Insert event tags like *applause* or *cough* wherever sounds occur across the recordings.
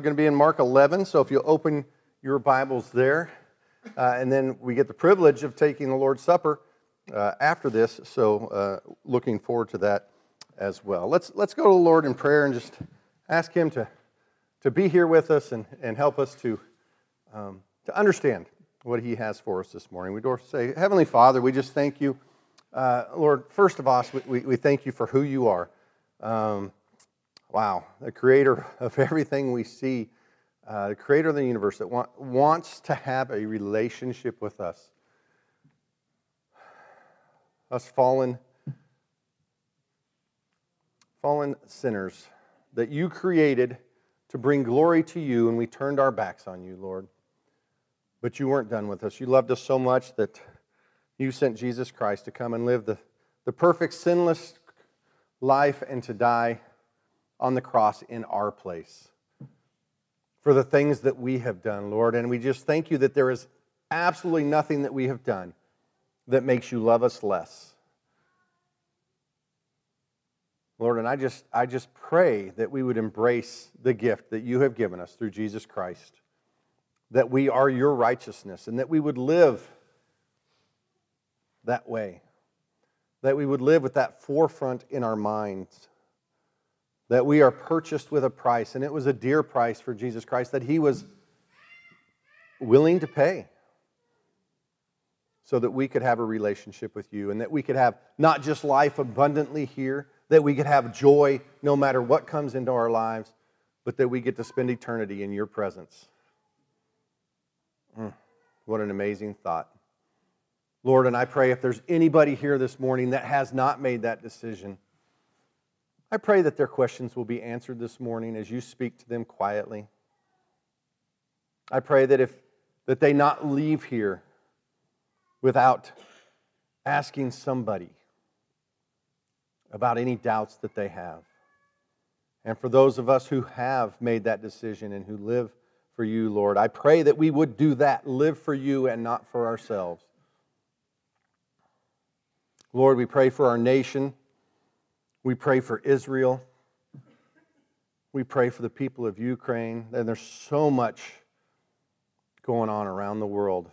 We're going to be in Mark 11, so if you open your Bibles there, uh, and then we get the privilege of taking the Lord's Supper uh, after this, so uh, looking forward to that as well. Let's, let's go to the Lord in prayer and just ask Him to, to be here with us and, and help us to, um, to understand what He has for us this morning. We do say, Heavenly Father, we just thank you. Uh, Lord, first of all, we, we, thank you for who you are. Um, Wow, the creator *laughs* of everything we see, uh, the creator of the universe that want, wants to have a relationship with us. Us fallen, fallen sinners that you created to bring glory to you, and we turned our backs on you, Lord. But you weren't done with us. You loved us so much that you sent Jesus Christ to come and live the, the perfect, sinless life and to die on the cross in our place for the things that we have done, Lord. And we just thank you that there is absolutely nothing that we have done that makes you love us less. Lord, and I just, I just pray that we would embrace the gift that you have given us through Jesus Christ, that we are your righteousness, and that we would live that way, that we would live with that forefront in our minds that we are purchased with a price, and it was a dear price for Jesus Christ that he was willing to pay so that we could have a relationship with you and that we could have not just life abundantly here, that we could have joy no matter what comes into our lives, but that we get to spend eternity in your presence. Mm, what an amazing thought. Lord, and I pray if there's anybody here this morning that has not made that decision, I pray that their questions will be answered this morning as you speak to them quietly. I pray that if that they not leave here without asking somebody about any doubts that they have. And for those of us who have made that decision and who live for you, Lord, I pray that we would do that, live for you and not for ourselves. Lord, we pray for our nation. We pray for Israel. We pray for the people of Ukraine. And there's so much going on around the world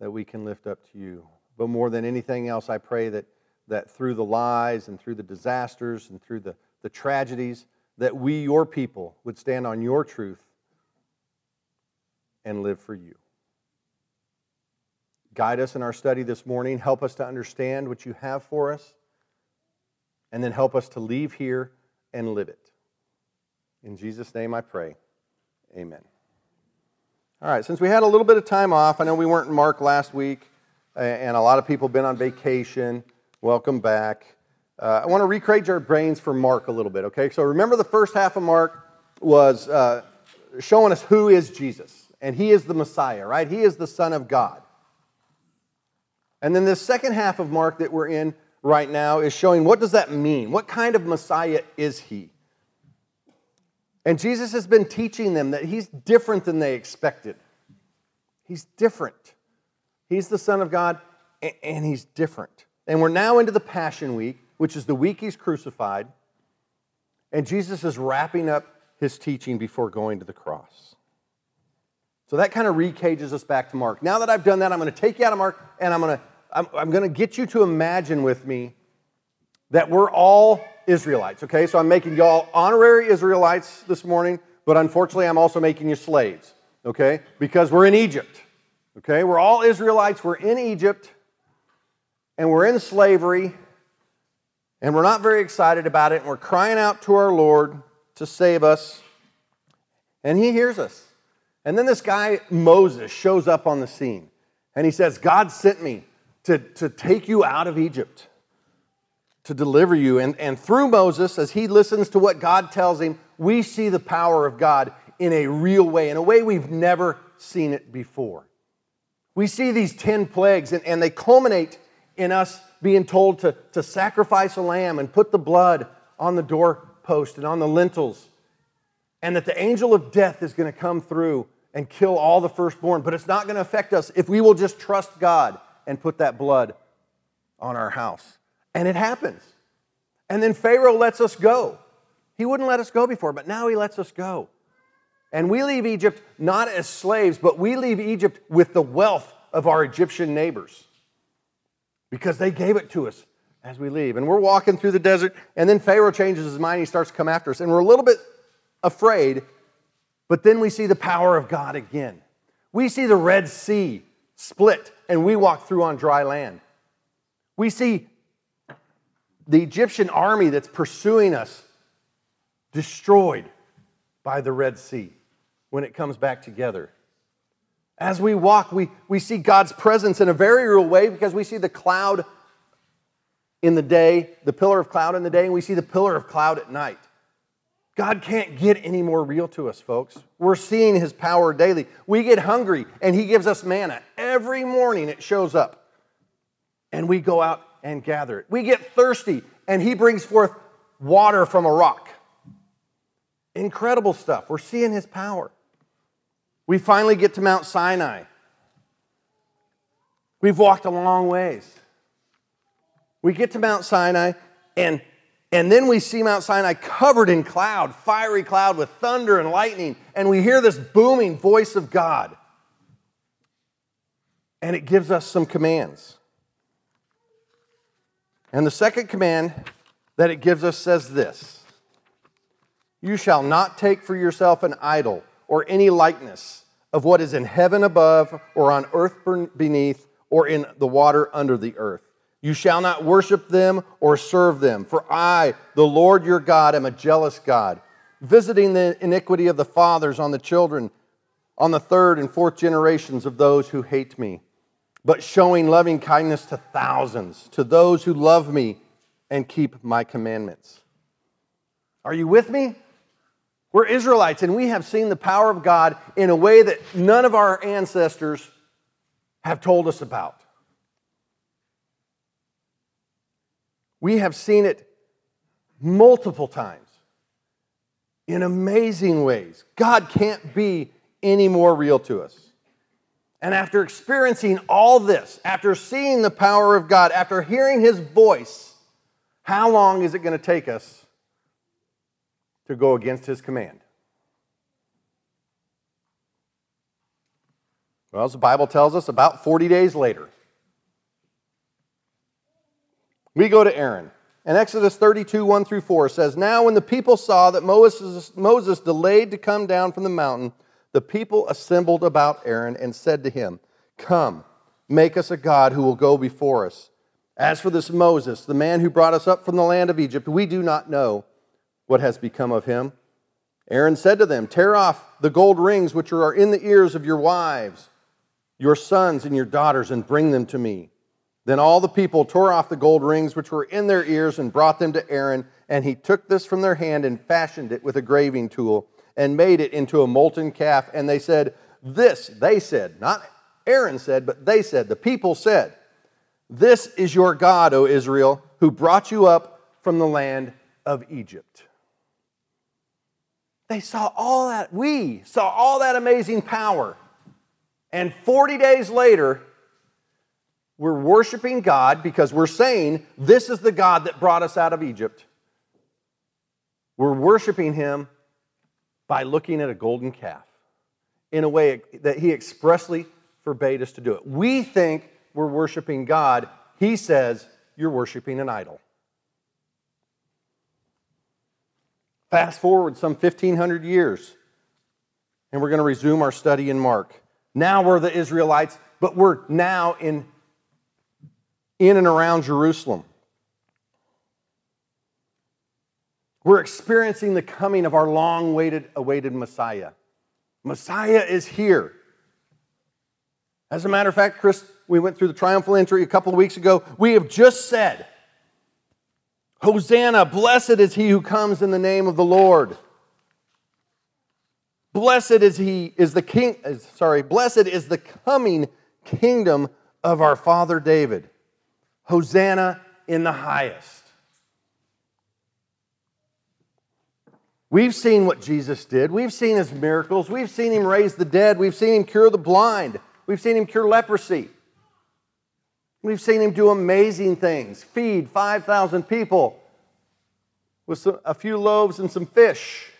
that we can lift up to you. But more than anything else, I pray that, that through the lies and through the disasters and through the, the tragedies, that we, your people, would stand on your truth and live for you. Guide us in our study this morning. Help us to understand what you have for us and then help us to leave here and live it. In Jesus' name I pray. Amen. All right, since we had a little bit of time off, I know we weren't in Mark last week, and a lot of people have been on vacation. Welcome back. Uh, I want to recreate our brains for Mark a little bit, okay? So remember the first half of Mark was uh, showing us who is Jesus, and he is the Messiah, right? He is the Son of God. And then this second half of Mark that we're in right now is showing what does that mean? What kind of Messiah is he? And Jesus has been teaching them that he's different than they expected. He's different. He's the Son of God, and he's different. And we're now into the Passion Week, which is the week he's crucified. And Jesus is wrapping up his teaching before going to the cross. So that kind of recages us back to Mark. Now that I've done that, I'm going to take you out of Mark and I'm going to I'm, I'm going to get you to imagine with me that we're all Israelites, okay? So I'm making y'all honorary Israelites this morning, but unfortunately, I'm also making you slaves, okay? Because we're in Egypt, okay? We're all Israelites, we're in Egypt, and we're in slavery, and we're not very excited about it, and we're crying out to our Lord to save us, and He hears us. And then this guy, Moses, shows up on the scene, and he says, God sent me to, to take you out of Egypt, to deliver you. And, and through Moses, as he listens to what God tells him, we see the power of God in a real way, in a way we've never seen it before. We see these 10 plagues, and, and they culminate in us being told to, to sacrifice a lamb and put the blood on the doorpost and on the lintels, and that the angel of death is going to come through and kill all the firstborn. But it's not going to affect us if we will just trust God and put that blood on our house. And it happens. And then Pharaoh lets us go. He wouldn't let us go before, but now he lets us go. And we leave Egypt not as slaves, but we leave Egypt with the wealth of our Egyptian neighbors because they gave it to us as we leave. And we're walking through the desert, and then Pharaoh changes his mind. He starts to come after us, and we're a little bit afraid, but then we see the power of God again. We see the Red Sea split, and we walk through on dry land. We see the Egyptian army that's pursuing us destroyed by the Red Sea when it comes back together. As we walk, we, we see God's presence in a very real way because we see the cloud in the day, the pillar of cloud in the day, and we see the pillar of cloud at night. God can't get any more real to us, folks. We're seeing his power daily. We get hungry, and he gives us manna. Every morning it shows up, and we go out and gather it. We get thirsty, and he brings forth water from a rock. Incredible stuff. We're seeing his power. We finally get to Mount Sinai. We've walked a long ways. We get to Mount Sinai, and, and then we see Mount Sinai covered in cloud, fiery cloud with thunder and lightning, and we hear this booming voice of God. And it gives us some commands. And the second command that it gives us says this You shall not take for yourself an idol or any likeness of what is in heaven above, or on earth beneath, or in the water under the earth. You shall not worship them or serve them, for I, the Lord your God, am a jealous God, visiting the iniquity of the fathers on the children, on the third and fourth generations of those who hate me, but showing loving kindness to thousands, to those who love me and keep my commandments. Are you with me? We're Israelites, and we have seen the power of God in a way that none of our ancestors have told us about. We have seen it multiple times in amazing ways. God can't be any more real to us. And after experiencing all this, after seeing the power of God, after hearing his voice, how long is it going to take us to go against his command. Well, as the Bible tells us, about 40 days later, we go to Aaron. And Exodus 32, 1 through 4 says, Now when the people saw that Moses, Moses delayed to come down from the mountain, the people assembled about Aaron and said to him, Come, make us a God who will go before us. As for this Moses, the man who brought us up from the land of Egypt, we do not know what has become of him. Aaron said to them, Tear off the gold rings which are in the ears of your wives, your sons, and your daughters, and bring them to me. Then all the people tore off the gold rings which were in their ears and brought them to Aaron, and he took this from their hand and fashioned it with a graving tool and made it into a molten calf. And they said, This, they said, not Aaron said, but they said, the people said, This is your God, O Israel, who brought you up from the land of Egypt. They saw all that, we saw all that amazing power. And 40 days later, we're worshiping God because we're saying, This is the God that brought us out of Egypt. We're worshiping Him by looking at a golden calf in a way that He expressly forbade us to do it. We think we're worshiping God. He says, You're worshiping an idol. Fast forward some 1,500 years, and we're going to resume our study in Mark. Now we're the Israelites, but we're now in, in and around Jerusalem. We're experiencing the coming of our long waited, awaited Messiah. Messiah is here. As a matter of fact, Chris, we went through the triumphal entry a couple of weeks ago. We have just said Hosanna, blessed is he who comes in the name of the Lord. Blessed is he is the king sorry, blessed is the coming kingdom of our father David. Hosanna in the highest. We've seen what Jesus did. We've seen his miracles. We've seen him raise the dead. We've seen him cure the blind. We've seen him cure leprosy. We've seen him do amazing things feed 5,000 people with a few loaves and some fish.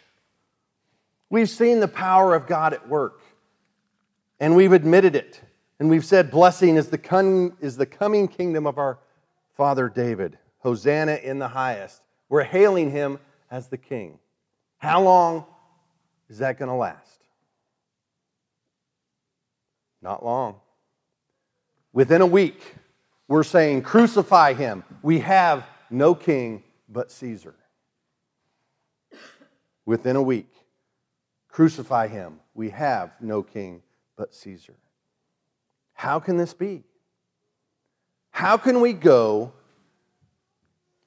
We've seen the power of God at work, and we've admitted it. And we've said, Blessing is the, con- is the coming kingdom of our father David. Hosanna in the highest. We're hailing him as the king. How long is that going to last? Not long. Within a week, we're saying, Crucify him. We have no king but Caesar. Within a week, crucify him. We have no king but Caesar. How can this be? How can we go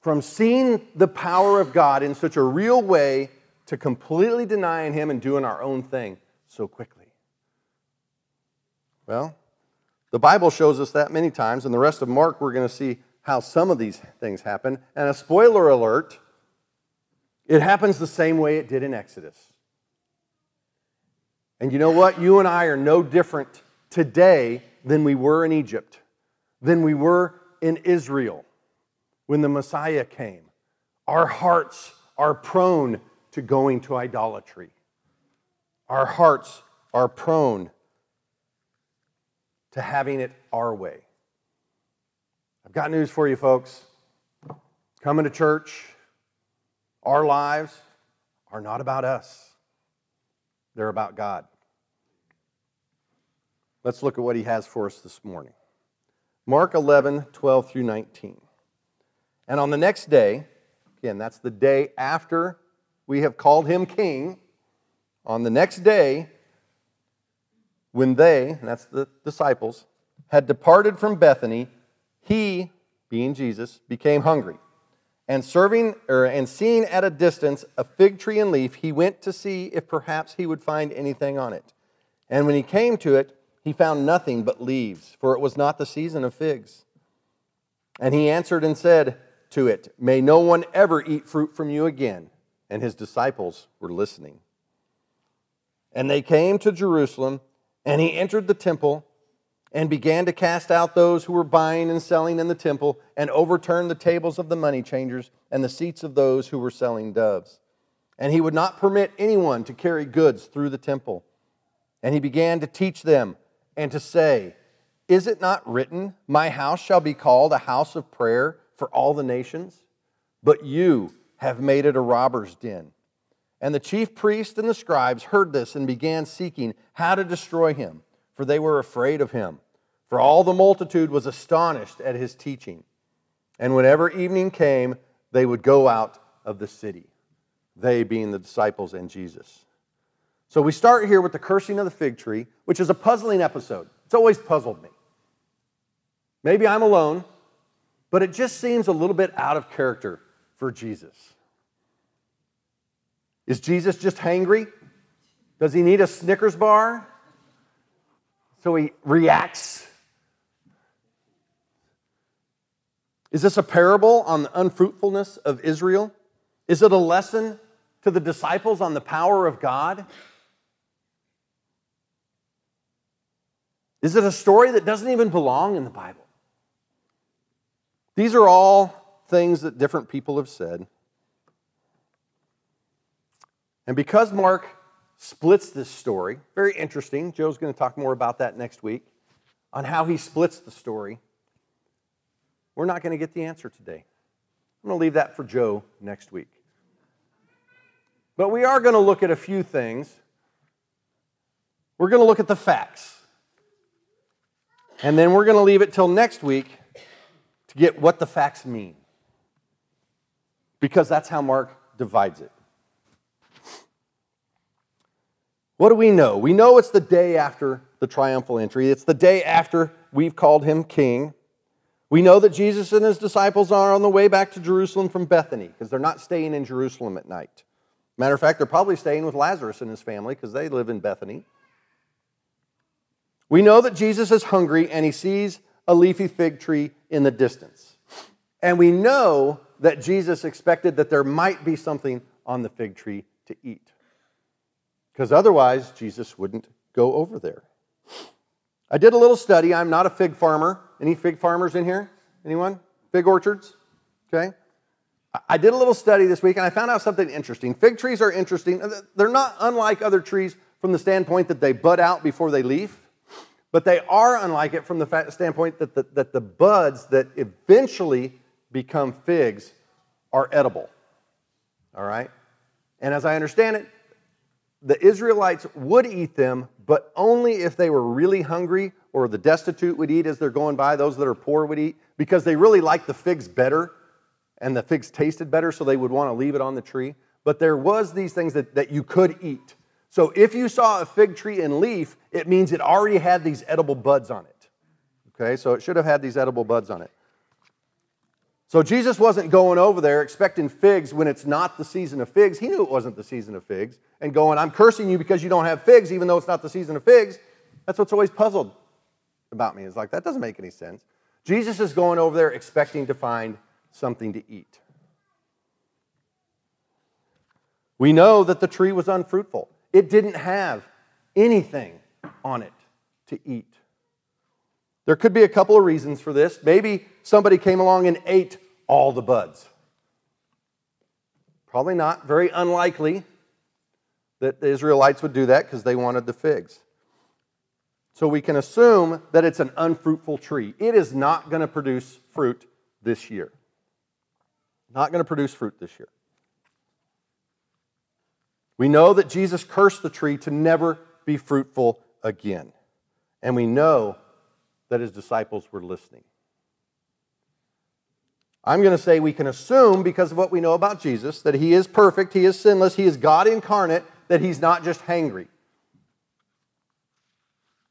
from seeing the power of God in such a real way to completely denying Him and doing our own thing so quickly? Well, the Bible shows us that many times. In the rest of Mark, we're going to see how some of these things happen. And a spoiler alert it happens the same way it did in Exodus. And you know what? You and I are no different today than we were in Egypt, than we were in Israel when the Messiah came. Our hearts are prone to going to idolatry. Our hearts are prone to having it our way. I've got news for you, folks. Coming to church, our lives are not about us, they're about God. Let's look at what he has for us this morning. Mark 11, 12 through 19. And on the next day, again, that's the day after we have called him king, on the next day, when they, and that's the disciples, had departed from Bethany, he, being Jesus, became hungry. And serving or and seeing at a distance a fig tree and leaf, he went to see if perhaps he would find anything on it. And when he came to it, he found nothing but leaves, for it was not the season of figs. And he answered and said to it, May no one ever eat fruit from you again. And his disciples were listening. And they came to Jerusalem, and he entered the temple and began to cast out those who were buying and selling in the temple, and overturned the tables of the money changers and the seats of those who were selling doves. And he would not permit anyone to carry goods through the temple. And he began to teach them and to say, Is it not written, My house shall be called a house of prayer for all the nations? But you have made it a robber's den. And the chief priests and the scribes heard this and began seeking how to destroy him, for they were afraid of him. For all the multitude was astonished at his teaching. And whenever evening came, they would go out of the city, they being the disciples and Jesus. So we start here with the cursing of the fig tree, which is a puzzling episode. It's always puzzled me. Maybe I'm alone, but it just seems a little bit out of character for Jesus. Is Jesus just hangry? Does he need a Snickers bar? So he reacts. Is this a parable on the unfruitfulness of Israel? Is it a lesson to the disciples on the power of God? Is it a story that doesn't even belong in the Bible? These are all things that different people have said. And because Mark splits this story, very interesting, Joe's going to talk more about that next week, on how he splits the story, we're not going to get the answer today. I'm going to leave that for Joe next week. But we are going to look at a few things. We're going to look at the facts. And then we're going to leave it till next week to get what the facts mean. Because that's how Mark divides it. What do we know? We know it's the day after the triumphal entry, it's the day after we've called him king. We know that Jesus and his disciples are on the way back to Jerusalem from Bethany because they're not staying in Jerusalem at night. Matter of fact, they're probably staying with Lazarus and his family because they live in Bethany. We know that Jesus is hungry and he sees a leafy fig tree in the distance. And we know that Jesus expected that there might be something on the fig tree to eat. Because otherwise, Jesus wouldn't go over there. I did a little study. I'm not a fig farmer. Any fig farmers in here? Anyone? Fig orchards? Okay. I did a little study this week and I found out something interesting. Fig trees are interesting. They're not unlike other trees from the standpoint that they bud out before they leaf, but they are unlike it from the standpoint that the, that the buds that eventually become figs are edible. All right? And as I understand it, the Israelites would eat them, but only if they were really hungry or the destitute would eat as they're going by, those that are poor would eat, because they really liked the figs better and the figs tasted better, so they would want to leave it on the tree. But there was these things that, that you could eat. So if you saw a fig tree in leaf, it means it already had these edible buds on it. Okay, so it should have had these edible buds on it. So Jesus wasn't going over there expecting figs when it's not the season of figs. He knew it wasn't the season of figs and going, I'm cursing you because you don't have figs, even though it's not the season of figs. That's what's always puzzled about me. Is like, that doesn't make any sense. Jesus is going over there expecting to find something to eat. We know that the tree was unfruitful, it didn't have anything on it to eat. There could be a couple of reasons for this. Maybe somebody came along and ate all the buds. Probably not, very unlikely that the Israelites would do that because they wanted the figs. So we can assume that it's an unfruitful tree. It is not going to produce fruit this year. Not going to produce fruit this year. We know that Jesus cursed the tree to never be fruitful again. And we know that his disciples were listening. I'm going to say we can assume, because of what we know about Jesus, that he is perfect, he is sinless, he is God incarnate, that he's not just hangry.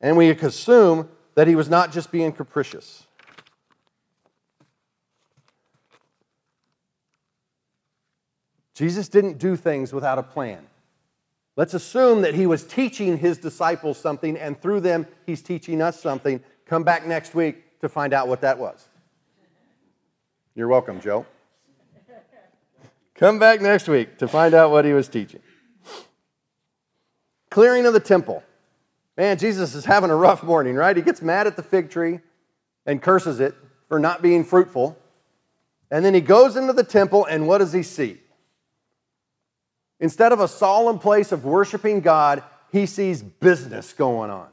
And we assume that he was not just being capricious. Jesus didn't do things without a plan. Let's assume that he was teaching his disciples something, and through them, he's teaching us something. Come back next week to find out what that was. You're welcome, Joe. Come back next week to find out what he was teaching. Clearing of the temple. Man, Jesus is having a rough morning, right? He gets mad at the fig tree and curses it for not being fruitful. And then he goes into the temple, and what does he see? Instead of a solemn place of worshiping God, he sees business going on.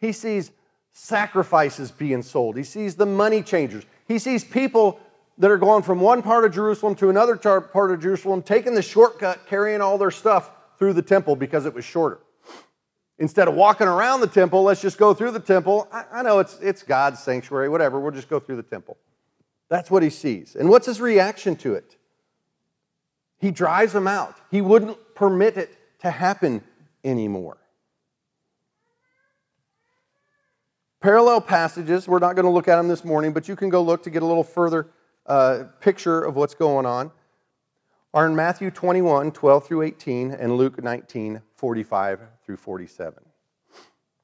He sees sacrifices being sold. He sees the money changers. He sees people that are going from one part of Jerusalem to another part of Jerusalem, taking the shortcut, carrying all their stuff through the temple because it was shorter. Instead of walking around the temple, let's just go through the temple. I, I know it's, it's God's sanctuary, whatever, we'll just go through the temple. That's what he sees. And what's his reaction to it? He drives them out. He wouldn't permit it to happen anymore. Parallel passages, we're not going to look at them this morning, but you can go look to get a little further uh, picture of what's going on, are in Matthew 21, 12 through 18, and Luke 19, 45 through 47.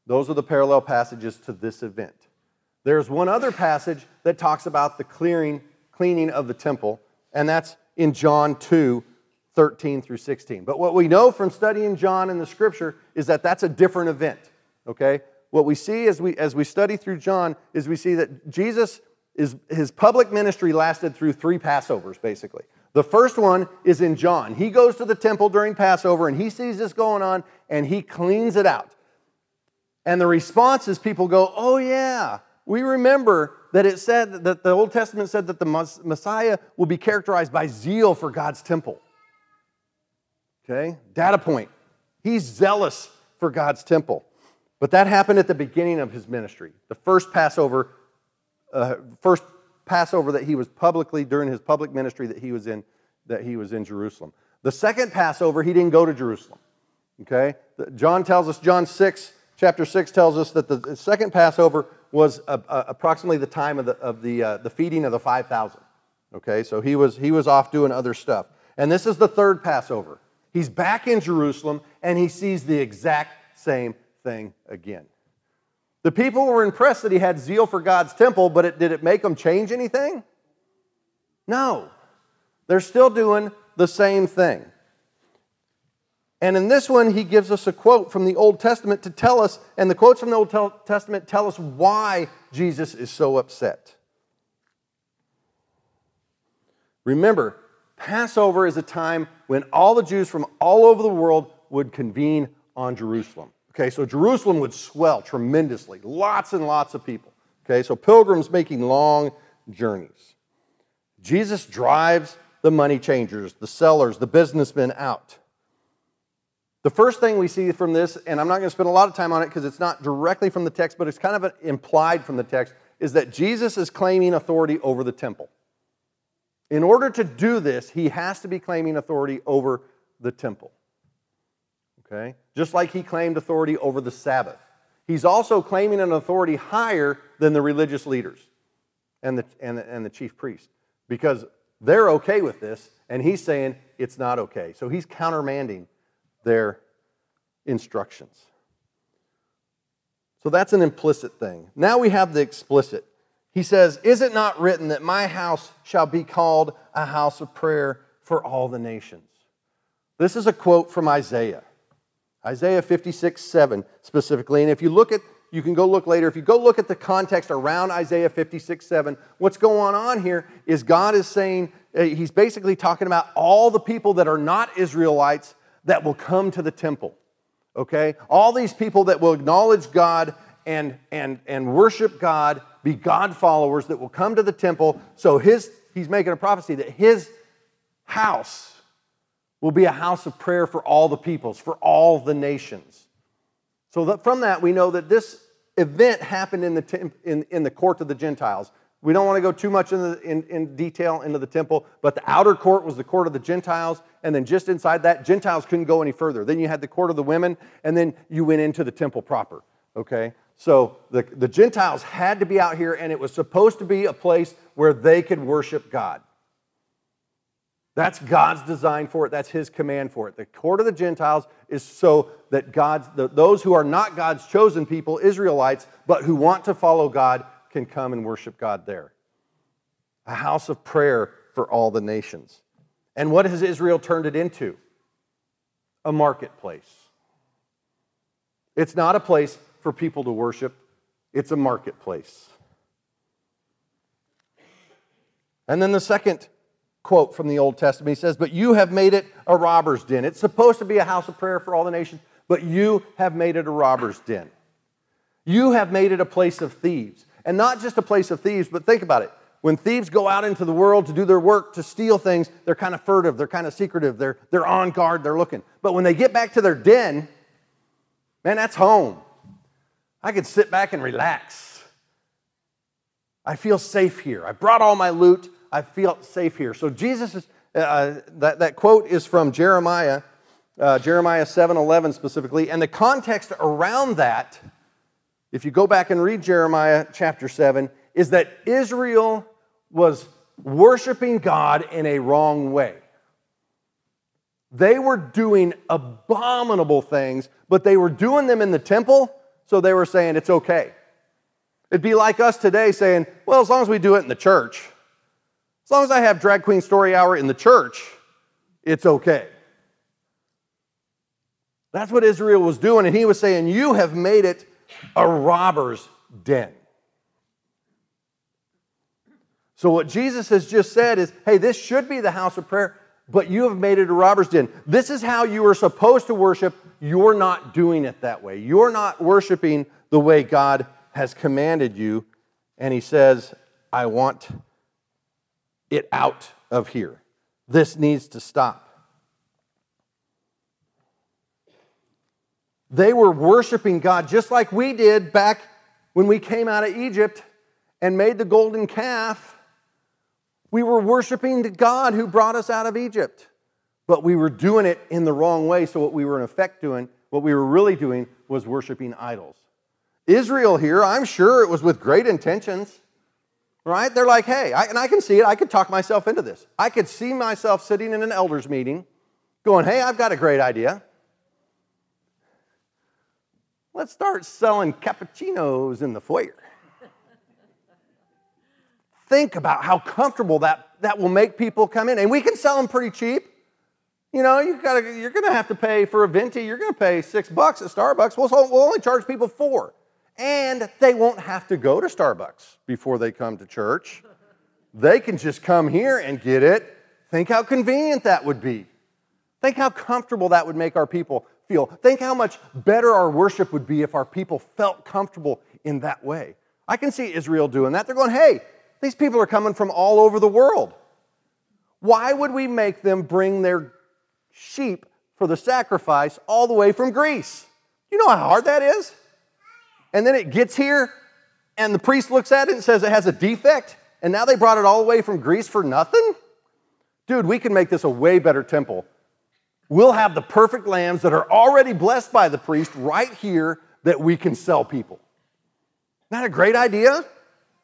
Those are the parallel passages to this event. There's one other passage that talks about the clearing, cleaning of the temple, and that's in John 2, 13 through 16. But what we know from studying John in the scripture is that that's a different event, okay? What we see as we, as we study through John is we see that Jesus, is, his public ministry lasted through three Passovers, basically. The first one is in John. He goes to the temple during Passover and he sees this going on and he cleans it out. And the response is people go, Oh, yeah, we remember that it said that the Old Testament said that the Messiah will be characterized by zeal for God's temple. Okay? Data point. He's zealous for God's temple. But that happened at the beginning of his ministry. The first Passover, uh, first Passover that he was publicly during his public ministry that he was in, that he was in Jerusalem. The second Passover, he didn't go to Jerusalem. Okay? John tells us, John 6, chapter 6 tells us that the second Passover was uh, uh, approximately the time of the, of the, uh, the feeding of the 5,000. Okay, so he was, he was off doing other stuff. And this is the third Passover. He's back in Jerusalem and he sees the exact same thing again. The people were impressed that he had zeal for God's temple, but it, did it make them change anything? No. They're still doing the same thing. And in this one, he gives us a quote from the Old Testament to tell us, and the quotes from the Old Testament tell us why Jesus is so upset. Remember, Passover is a time when all the Jews from all over the world would convene on Jerusalem. Okay, so Jerusalem would swell tremendously, lots and lots of people. Okay, so pilgrims making long journeys. Jesus drives the money changers, the sellers, the businessmen out. The first thing we see from this, and I'm not going to spend a lot of time on it because it's not directly from the text, but it's kind of implied from the text, is that Jesus is claiming authority over the temple. In order to do this, he has to be claiming authority over the temple. Okay? Just like he claimed authority over the Sabbath. He's also claiming an authority higher than the religious leaders and the, and the, and the chief priest because they're okay with this, and he's saying it's not okay. So he's countermanding their instructions. So that's an implicit thing. Now we have the explicit. He says, Is it not written that my house shall be called a house of prayer for all the nations? This is a quote from Isaiah. Isaiah 56, 7 specifically. And if you look at, you can go look later, if you go look at the context around Isaiah 56, 7, what's going on here is God is saying, uh, he's basically talking about all the people that are not Israelites that will come to the temple. Okay? All these people that will acknowledge God and, and, and worship God, be God followers that will come to the temple. So his, he's making a prophecy that his house will be a house of prayer for all the peoples, for all the nations. So that from that, we know that this event happened in the, in, in the court of the Gentiles. We don't want to go too much in, the, in, in detail into the temple, but the outer court was the court of the Gentiles, and then just inside that, Gentiles couldn't go any further. Then you had the court of the women, and then you went into the temple proper. Okay? So the, the Gentiles had to be out here, and it was supposed to be a place where they could worship God. That's God's design for it. That's His command for it. The court of the Gentiles is so that God's, the, those who are not God's chosen people, Israelites, but who want to follow God, can come and worship God there. A house of prayer for all the nations. And what has Israel turned it into? A marketplace. It's not a place for people to worship, it's a marketplace. And then the second quote from the Old Testament he says, But you have made it a robber's den. It's supposed to be a house of prayer for all the nations, but you have made it a robber's den. You have made it a place of thieves. And not just a place of thieves, but think about it. When thieves go out into the world to do their work, to steal things, they're kind of furtive, they're kind of secretive, they're, they're on guard, they're looking. But when they get back to their den, man, that's home. I can sit back and relax. I feel safe here. I brought all my loot. I feel safe here. So Jesus is, uh, that, that quote is from Jeremiah, uh, Jeremiah 7 11 specifically. And the context around that if you go back and read Jeremiah chapter 7, is that Israel was worshiping God in a wrong way. They were doing abominable things, but they were doing them in the temple, so they were saying it's okay. It'd be like us today saying, well, as long as we do it in the church, as long as I have Drag Queen Story Hour in the church, it's okay. That's what Israel was doing, and he was saying, You have made it a robber's den. So, what Jesus has just said is hey, this should be the house of prayer, but you have made it a robber's den. This is how you are supposed to worship. You're not doing it that way. You're not worshiping the way God has commanded you. And He says, I want it out of here. This needs to stop. They were worshiping God just like we did back when we came out of Egypt and made the golden calf. We were worshiping the God who brought us out of Egypt, but we were doing it in the wrong way. So, what we were in effect doing, what we were really doing, was worshiping idols. Israel here, I'm sure it was with great intentions, right? They're like, hey, I, and I can see it. I could talk myself into this. I could see myself sitting in an elders meeting going, hey, I've got a great idea. Let's start selling cappuccinos in the foyer. Think about how comfortable that, that will make people come in. And we can sell them pretty cheap. You know, you gotta, you're going to have to pay for a venti, you're going to pay six bucks at Starbucks. We'll, we'll only charge people four. And they won't have to go to Starbucks before they come to church. They can just come here and get it Think how convenient that would be. Think how comfortable that would make our people feel. Think how much better our worship would be if our people felt comfortable in that way. I can see Israel doing that. They're going, hey, these people are coming from all over the world. Why would we make them bring their sheep for the sacrifice all the way from Greece? You know how hard that is? And then it gets here, and the priest looks at it and says it has a defect, and now they brought it all the way from Greece for nothing? Dude, we can make this a way better temple. We'll have the perfect lambs that are already blessed by the priest right here that we can sell people. Not a great idea?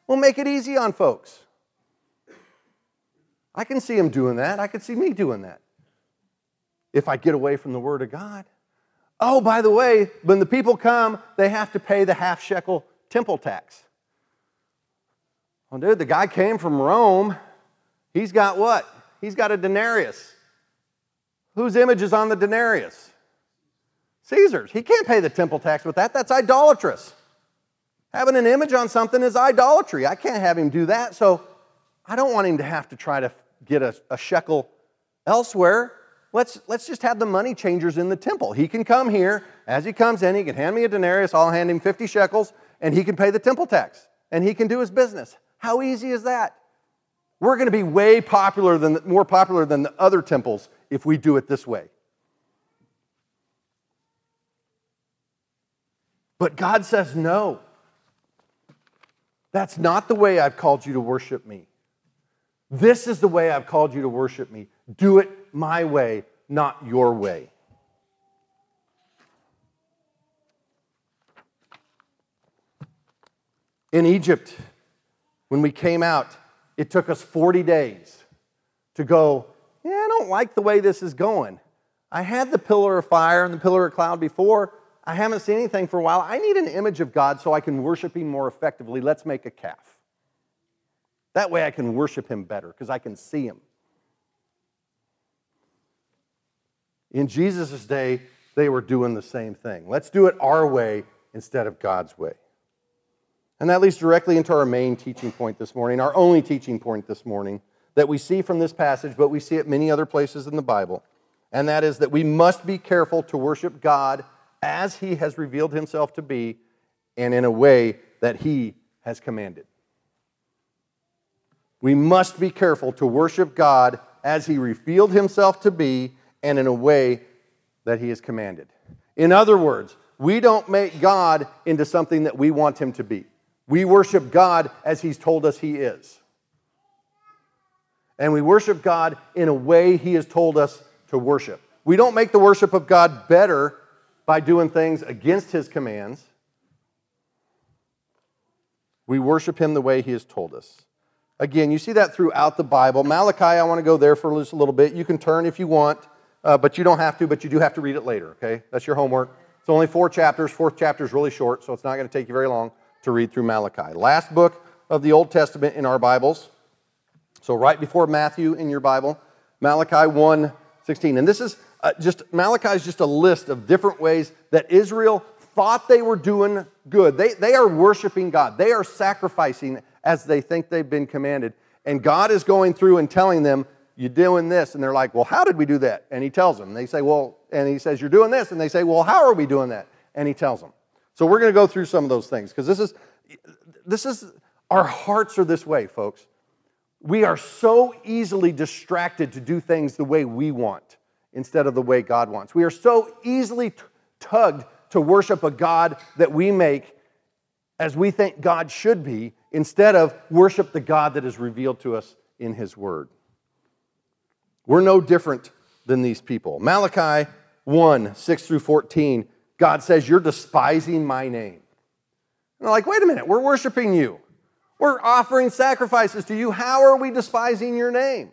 We'll make it easy on folks. I can see him doing that. I can see me doing that. If I get away from the Word of God. Oh, by the way, when the people come, they have to pay the half shekel temple tax. Well, dude, the guy came from Rome. He's got what? He's got a denarius. Whose image is on the denarius? Caesar's. He can't pay the temple tax with that. That's idolatrous. Having an image on something is idolatry. I can't have him do that. So I don't want him to have to try to get a, a shekel elsewhere. Let's, let's just have the money changers in the temple. He can come here. As he comes in, he can hand me a denarius. I'll hand him 50 shekels, and he can pay the temple tax, and he can do his business. How easy is that? We're going to be way popular than, more popular than the other temples if we do it this way. But God says, no. That's not the way I've called you to worship me. This is the way I've called you to worship me. Do it my way, not your way. In Egypt, when we came out, it took us 40 days to go, yeah, I don't like the way this is going. I had the pillar of fire and the pillar of cloud before. I haven't seen anything for a while. I need an image of God so I can worship Him more effectively. Let's make a calf. That way I can worship him better because I can see him. In Jesus' day, they were doing the same thing. Let's do it our way instead of God's way. And that leads directly into our main teaching point this morning, our only teaching point this morning that we see from this passage, but we see it many other places in the Bible. And that is that we must be careful to worship God as he has revealed himself to be and in a way that he has commanded. We must be careful to worship God as He revealed Himself to be and in a way that He has commanded. In other words, we don't make God into something that we want Him to be. We worship God as He's told us He is. And we worship God in a way He has told us to worship. We don't make the worship of God better by doing things against His commands. We worship Him the way He has told us. Again, you see that throughout the Bible. Malachi, I want to go there for just a little bit. You can turn if you want, uh, but you don't have to, but you do have to read it later, okay? That's your homework. It's only four chapters. Fourth chapter is really short, so it's not going to take you very long to read through Malachi. Last book of the Old Testament in our Bibles. So, right before Matthew in your Bible, Malachi 1 16. And this is uh, just, Malachi is just a list of different ways that Israel thought they were doing good. They, they are worshiping God, they are sacrificing as they think they've been commanded. And God is going through and telling them, You're doing this. And they're like, Well, how did we do that? And He tells them. They say, Well, and He says, You're doing this. And they say, Well, how are we doing that? And He tells them. So we're going to go through some of those things because this is, this is, our hearts are this way, folks. We are so easily distracted to do things the way we want instead of the way God wants. We are so easily tugged to worship a God that we make as we think God should be instead of worship the God that is revealed to us in His Word. We're no different than these people. Malachi 1 6 through 14, God says, You're despising my name. And they're like, Wait a minute, we're worshiping you. We're offering sacrifices to you. How are we despising your name?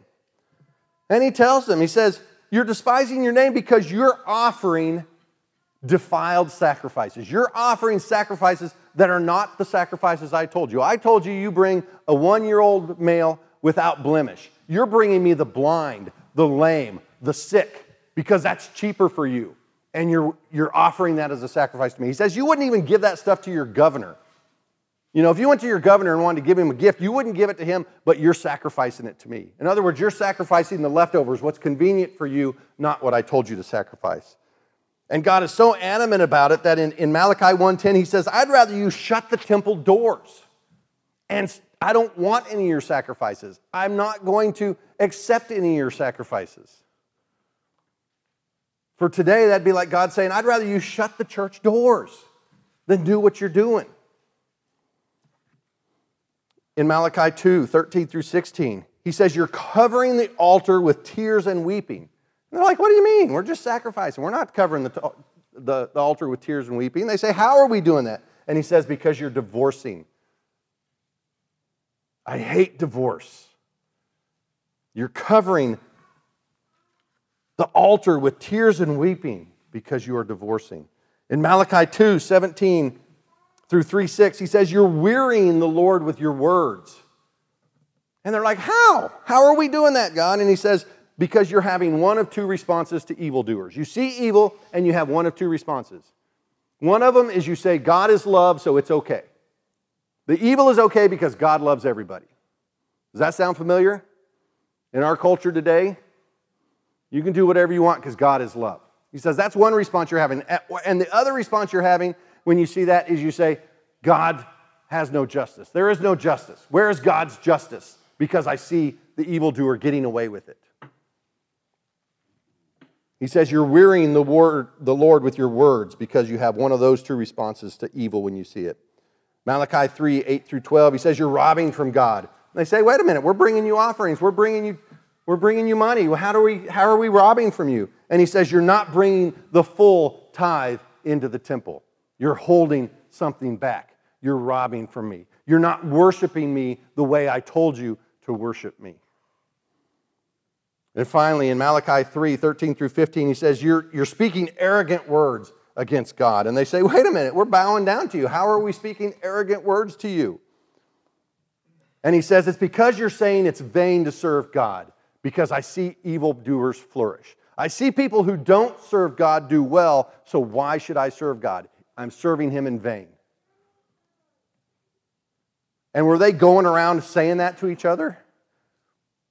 And he tells them, He says, You're despising your name because you're offering defiled sacrifices. You're offering sacrifices that are not the sacrifices I told you. I told you you bring a one year old male without blemish. You're bringing me the blind, the lame, the sick, because that's cheaper for you. And you're, you're offering that as a sacrifice to me. He says, You wouldn't even give that stuff to your governor. You know, if you went to your governor and wanted to give him a gift, you wouldn't give it to him, but you're sacrificing it to me. In other words, you're sacrificing the leftovers, what's convenient for you, not what I told you to sacrifice. And God is so adamant about it that in, in Malachi 1:10, he says, I'd rather you shut the temple doors. And I don't want any of your sacrifices. I'm not going to accept any of your sacrifices. For today, that'd be like God saying, I'd rather you shut the church doors than do what you're doing. In Malachi 2 13 through 16, he says, You're covering the altar with tears and weeping. And they're like, What do you mean? We're just sacrificing. We're not covering the, the, the altar with tears and weeping. They say, How are we doing that? And he says, Because you're divorcing. I hate divorce. You're covering the altar with tears and weeping because you are divorcing. In Malachi 2 17 through 3 6, he says, You're wearying the Lord with your words. And they're like, How? How are we doing that, God? And he says, Because you're having one of two responses to evildoers. You see evil, and you have one of two responses. One of them is you say, God is love, so it's okay. The evil is okay because God loves everybody. Does that sound familiar? In our culture today, you can do whatever you want because God is love. He says that's one response you're having. And the other response you're having when you see that is you say, God has no justice. There is no justice. Where is God's justice? Because I see the evildoer getting away with it. He says, You're wearying the, word, the Lord with your words because you have one of those two responses to evil when you see it. Malachi 3 8 through 12, he says, You're robbing from God. And they say, Wait a minute, we're bringing you offerings, we're bringing you, we're bringing you money. How, do we, how are we robbing from you? And he says, You're not bringing the full tithe into the temple. You're holding something back. You're robbing from me. You're not worshiping me the way I told you to worship me. And finally, in Malachi 3 13 through 15, he says, You're, you're speaking arrogant words against God. And they say, Wait a minute, we're bowing down to you. How are we speaking arrogant words to you? And he says, It's because you're saying it's vain to serve God, because I see evildoers flourish. I see people who don't serve God do well, so why should I serve God? I'm serving him in vain. And were they going around saying that to each other?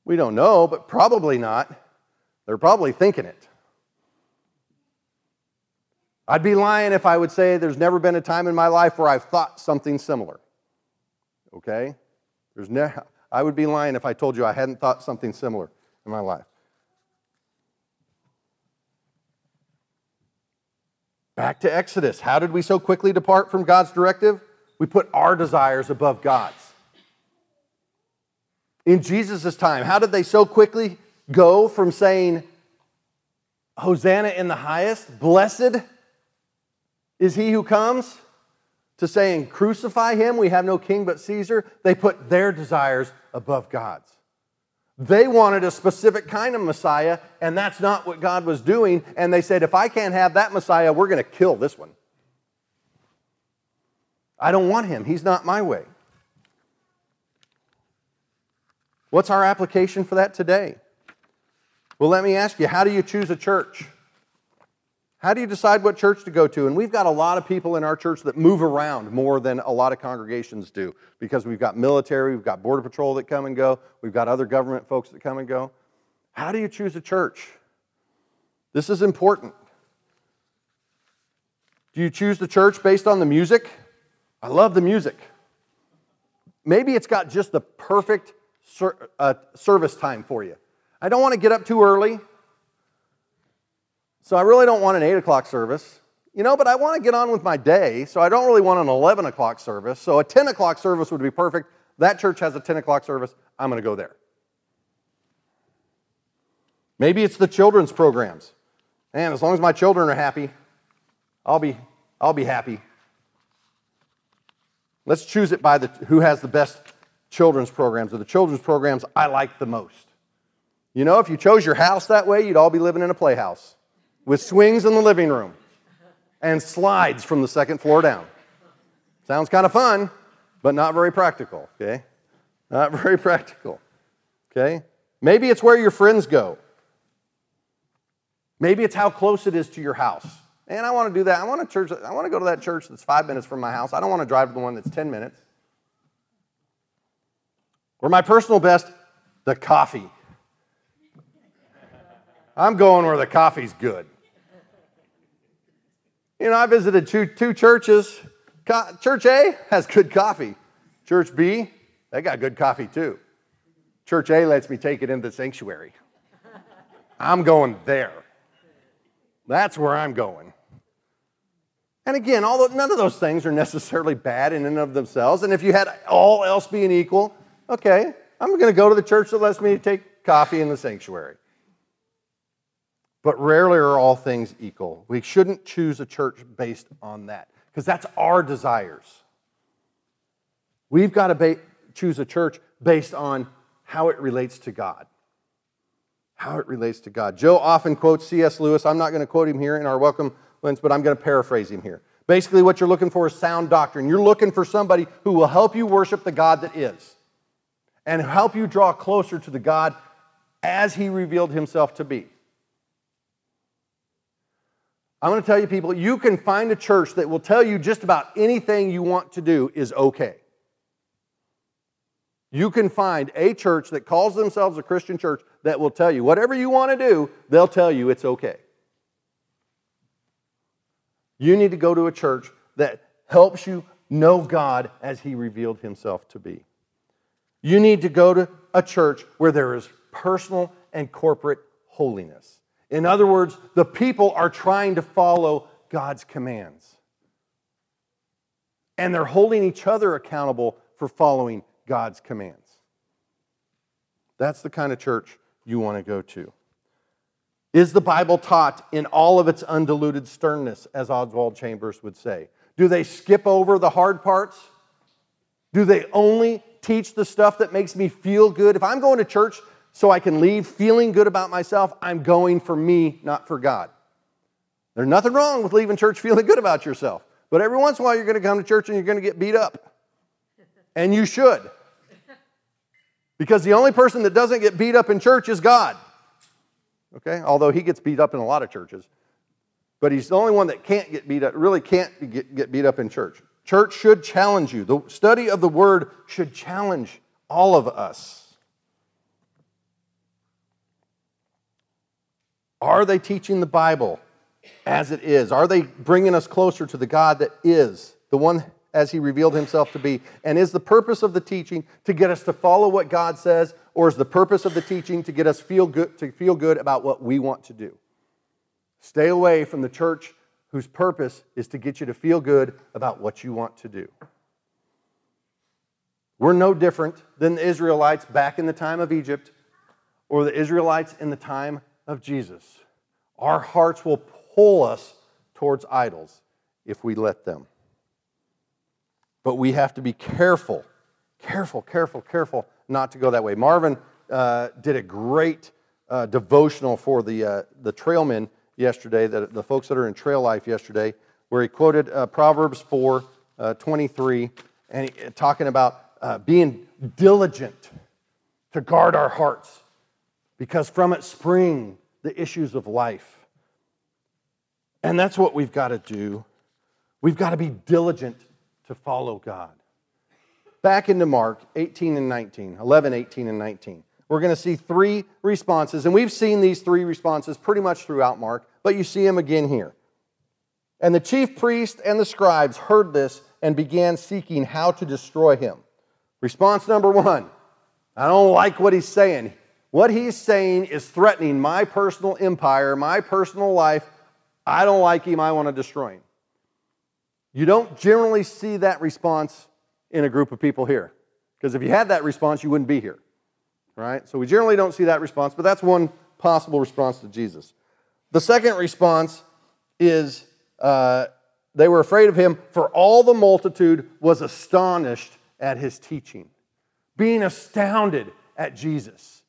We don't know, but probably not. They're probably thinking it. I'd be lying if I would say there's never been a time in my life where I've thought something similar. Okay? There's ne- I would be lying if I told you I hadn't thought something similar in my life. Back to Exodus. How did we so quickly depart from God's directive? We put our desires above God's. In Jesus' time, how did they so quickly go from saying, Hosanna in the highest, blessed is he who comes, to saying, Crucify him, we have no king but Caesar? They put their desires above God's. They wanted a specific kind of Messiah, and that's not what God was doing. And they said, if I can't have that Messiah, we're going to kill this one. I don't want him. He's not my way. What's our application for that today? Well, let me ask you how do you choose a church? How do you decide what church to go to? And we've got a lot of people in our church that move around more than a lot of congregations do because we've got military, we've got Border Patrol that come and go, we've got other government folks that come and go. How do you choose a church? This is important. Do you choose the church based on the music? I love the music. Maybe it's got just the perfect ser- uh, service time for you. I don't want to get up too early. So I really don't want an 8 o'clock service. You know, but I want to get on with my day, so I don't really want an 11 o'clock service. So a 10 o'clock service would be perfect. That church has a 10 o'clock service. I'm going to go there. Maybe it's the children's programs. And as long as my children are happy, I'll be, I'll be happy. Let's choose it by the, who has the best children's programs or the children's programs I like the most. You know, if you chose your house that way, you'd all be living in a playhouse with swings in the living room and slides from the second floor down. Sounds kind of fun, but not very practical, okay? Not *laughs* very practical, okay? Maybe it's where your friends go. Maybe it's how close it is to your house. And I want to do that. I want to church. I want to go to that church that's five minutes from my house. I don't want to drive to the one that's 10 minutes. Or my personal best, the coffee. I'm going where the coffee's good. You know, I visited two, two churches. Co- Church A has good coffee. Church B, they got good coffee too. Church A lets me take it into the sanctuary. I'm going there. That's where I'm going. And again, although none of those things are necessarily bad in and of themselves, and if you had all else being equal, okay, I'm going to go to the church that lets me take coffee in the sanctuary. But rarely are all things equal. We shouldn't choose a church based on that because that's our desires. We've got to ba- choose a church based on how it relates to God. How it relates to God. Joe often quotes C.S. Lewis. I'm not going to quote him here in our welcome lens, but I'm going to paraphrase him here. Basically, what you're looking for is sound doctrine. You're looking for somebody who will help you worship the God that is and help you draw closer to the God as he revealed himself to be. I'm going to tell you, people, you can find a church that will tell you just about anything you want to do is okay. You can find a church that calls themselves a Christian church that will tell you whatever you want to do, they'll tell you it's okay. You need to go to a church that helps you know God as He revealed Himself to be. You need to go to a church where there is personal and corporate holiness. In other words, the people are trying to follow God's commands. And they're holding each other accountable for following God's commands. That's the kind of church you want to go to. Is the Bible taught in all of its undiluted sternness, as Oswald Chambers would say? Do they skip over the hard parts? Do they only teach the stuff that makes me feel good? If I'm going to church so I can leave feeling good about myself, I'm going for me, not for God. There's nothing wrong with leaving church feeling good about yourself. But every once in a while, you're going to come to church and you're going to get beat up. And you should. Because the only person that doesn't get beat up in church is God. Okay? Although he gets beat up in a lot of churches. But he's the only one that can't get beat up, really can't get, get beat up in church. Church should challenge you. The study of the word should challenge all of us. Are they teaching the Bible as it is? Are they bringing us closer to the God that is, the one as he revealed himself to be? And is the purpose of the teaching to get us to follow what God says, or is the purpose of the teaching to get us feel good, to feel good about what we want to do? Stay away from the church whose purpose is to get you to feel good about what you want to do. We're no different than the Israelites back in the time of Egypt or the Israelites in the time of Jesus. Our hearts will pull us towards idols if we let them. But we have to be careful, careful, careful, careful not to go that way. Marvin uh, did a great uh, devotional for the, uh, the trailmen yesterday, the, the folks that are in trail life yesterday, where he quoted uh, Proverbs 4 uh, 23, and he, talking about uh, being diligent to guard our hearts because from it spring the issues of life. And that's what we've got to do. We've got to be diligent to follow God. Back into Mark 18 and 19, 11, 18, and 19. We're going to see three responses, and we've seen these three responses pretty much throughout Mark, but you see them again here. And the chief priest and the scribes heard this and began seeking how to destroy him. Response number one I don't like what he's saying. What he's saying is threatening my personal empire, my personal life. I don't like him. I want to destroy him. You don't generally see that response in a group of people here. Because if you had that response, you wouldn't be here. Right? So we generally don't see that response, but that's one possible response to Jesus. The second response is uh, they were afraid of him, for all the multitude was astonished at his teaching, being astounded at Jesus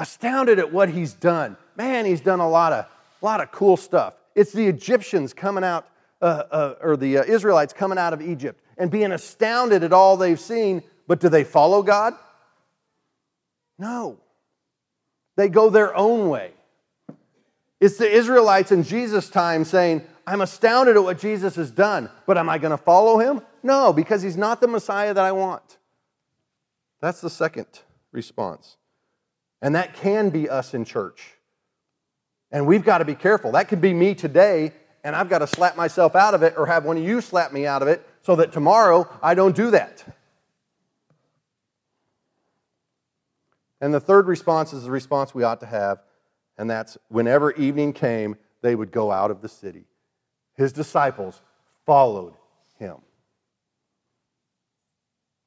astounded at what he's done. Man, he's done a lot of, a lot of cool stuff. It's the Egyptians coming out, uh, uh, or the uh, Israelites coming out of Egypt and being astounded at all they've seen, but do they follow God? No. They go their own way. It's the Israelites in Jesus' time saying, I'm astounded at what Jesus has done, but am I going to follow him? No, because he's not the Messiah that I want. That's the second response. And that can be us in church. And we've got to be careful. That could be me today, and I've got to slap myself out of it or have one of you slap me out of it so that tomorrow I don't do that. And the third response is the response we ought to have, and that's whenever evening came, they would go out of the city. His disciples followed him.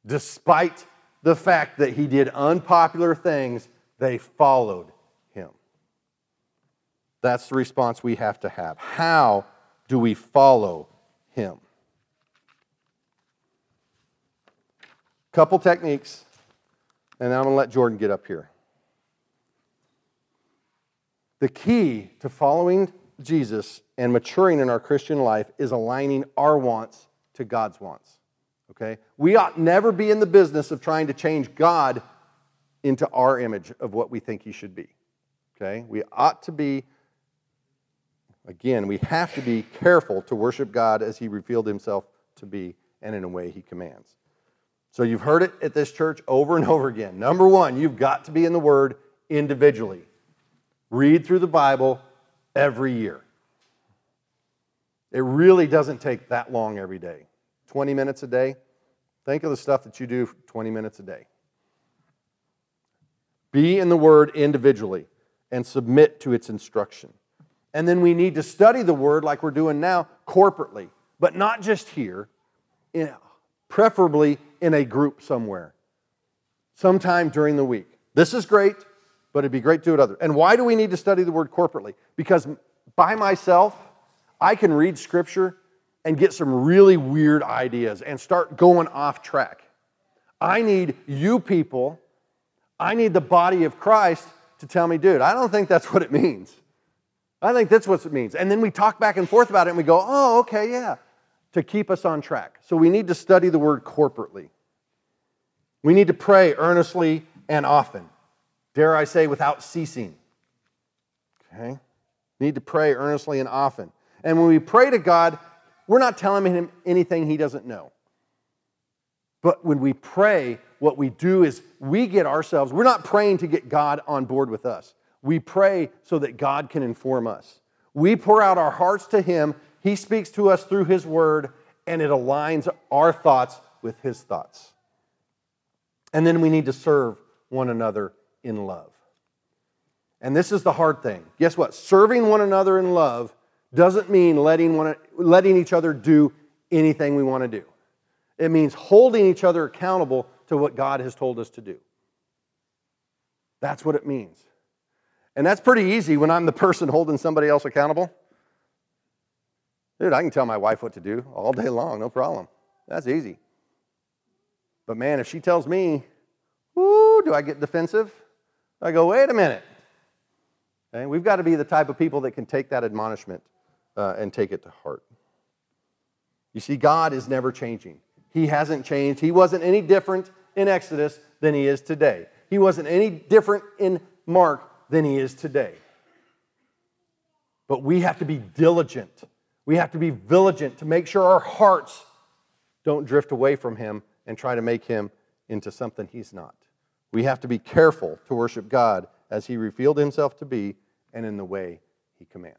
Despite the fact that he did unpopular things, they followed him. That's the response we have to have. How do we follow him? Couple techniques, and I'm going to let Jordan get up here. The key to following Jesus and maturing in our Christian life is aligning our wants to God's wants. Okay? We ought never be in the business of trying to change God into our image of what we think he should be. Okay? We ought to be, again, we have to be careful to worship God as he revealed himself to be and in a way he commands. So you've heard it at this church over and over again. Number one, you've got to be in the Word individually. Read through the Bible every year. It really doesn't take that long every day. 20 minutes a day. Think of the stuff that you do 20 minutes a day. Be in the Word individually and submit to its instruction. And then we need to study the Word like we're doing now corporately, but not just here, in, preferably in a group somewhere, sometime during the week. This is great, but it'd be great to do it other. And why do we need to study the Word corporately? Because by myself, I can read Scripture and get some really weird ideas and start going off track. I need you people, I need the body of Christ to tell me, dude, I don't think that's what it means. I think that's what it means. And then we talk back and forth about it and we go, oh, okay, yeah, to keep us on track. So we need to study the word corporately. We need to pray earnestly and often. Dare I say, without ceasing. Okay? need to pray earnestly and often. And when we pray to God, we're not telling him anything he doesn't know. But when we pray, what we do is we get ourselves, we're not praying to get God on board with us. We pray so that God can inform us. We pour out our hearts to him, he speaks to us through his word, and it aligns our thoughts with his thoughts. And then we need to serve one another in love. And this is the hard thing. Guess what? Serving one another in love doesn't mean letting, one, letting each other do anything we want to do. It means holding each other accountable to what God has told us to do. That's what it means. And that's pretty easy when I'm the person holding somebody else accountable. Dude, I can tell my wife what to do all day long, no problem. That's easy. But man, if she tells me, whoo, do I get defensive? I go, wait a minute. Okay? We've got to be the type of people that can take that admonishment uh, and take it to heart. You see, God is never changing. He hasn't changed. He wasn't any different in Exodus than he is today. He wasn't any different in Mark than he is today. But we have to be diligent. We have to be vigilant to make sure our hearts don't drift away from him and try to make him into something he's not. We have to be careful to worship God as he revealed himself to be and in the way he commands.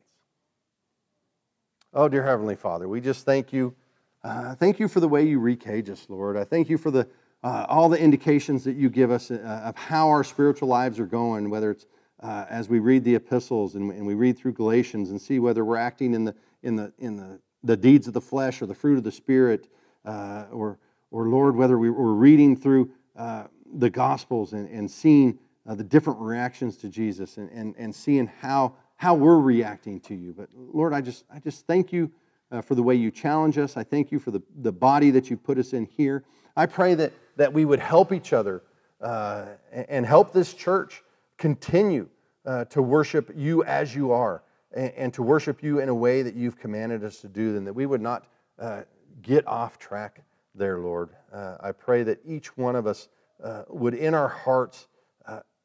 Oh, dear Heavenly Father, we just thank you. Uh, thank you for the way you recage us, Lord. I thank you for the, uh, all the indications that you give us uh, of how our spiritual lives are going, whether it's uh, as we read the epistles and, and, we read through Galatians and see whether we're acting in the, in the, in the, the deeds of the flesh or the fruit of the Spirit, uh, or, or Lord, whether we, are reading through uh, the Gospels and, and seeing the different reactions to Jesus and, and, and seeing how how we're reacting to you. But Lord, I just, I just thank you uh, for the way you challenge us. I thank you for the, the body that you put us in here. I pray that, that we would help each other uh, and help this church continue uh, to worship you as you are and, and, to worship you in a way that you've commanded us to do, and that we would not uh, get off track there, Lord. Uh, I pray that each one of us uh, would, in our hearts,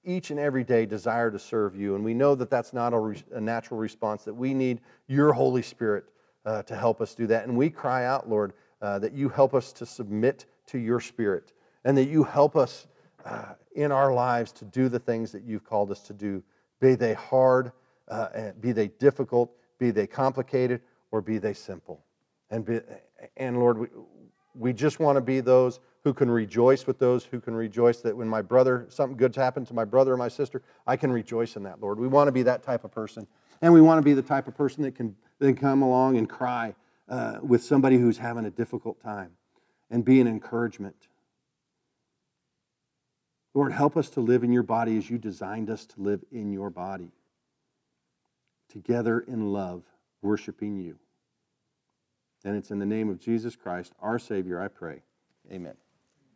each and every day desire to serve you. And we know that that's not a, re- a natural response, that we need your Holy Spirit uh, to help us do that. And we cry out, Lord, uh, that you help us to submit to your Spirit and that you help us uh, in our lives to do the things that you've called us to do, be they hard, uh, be they difficult, be they complicated, or be they simple. And, be, and Lord, we, we just want to be those who can rejoice with those who can rejoice that when my brother, something good's happened to my brother or my sister, I can rejoice in that, Lord. We want to be that type of person. And we want to be the type of person that can then come along and cry uh, with somebody who's having a difficult time and be an encouragement. Lord, help us to live in your body as you designed us to live in your body, together in love, worshiping you. And it's in the name of Jesus Christ, our Savior, I pray. Amen.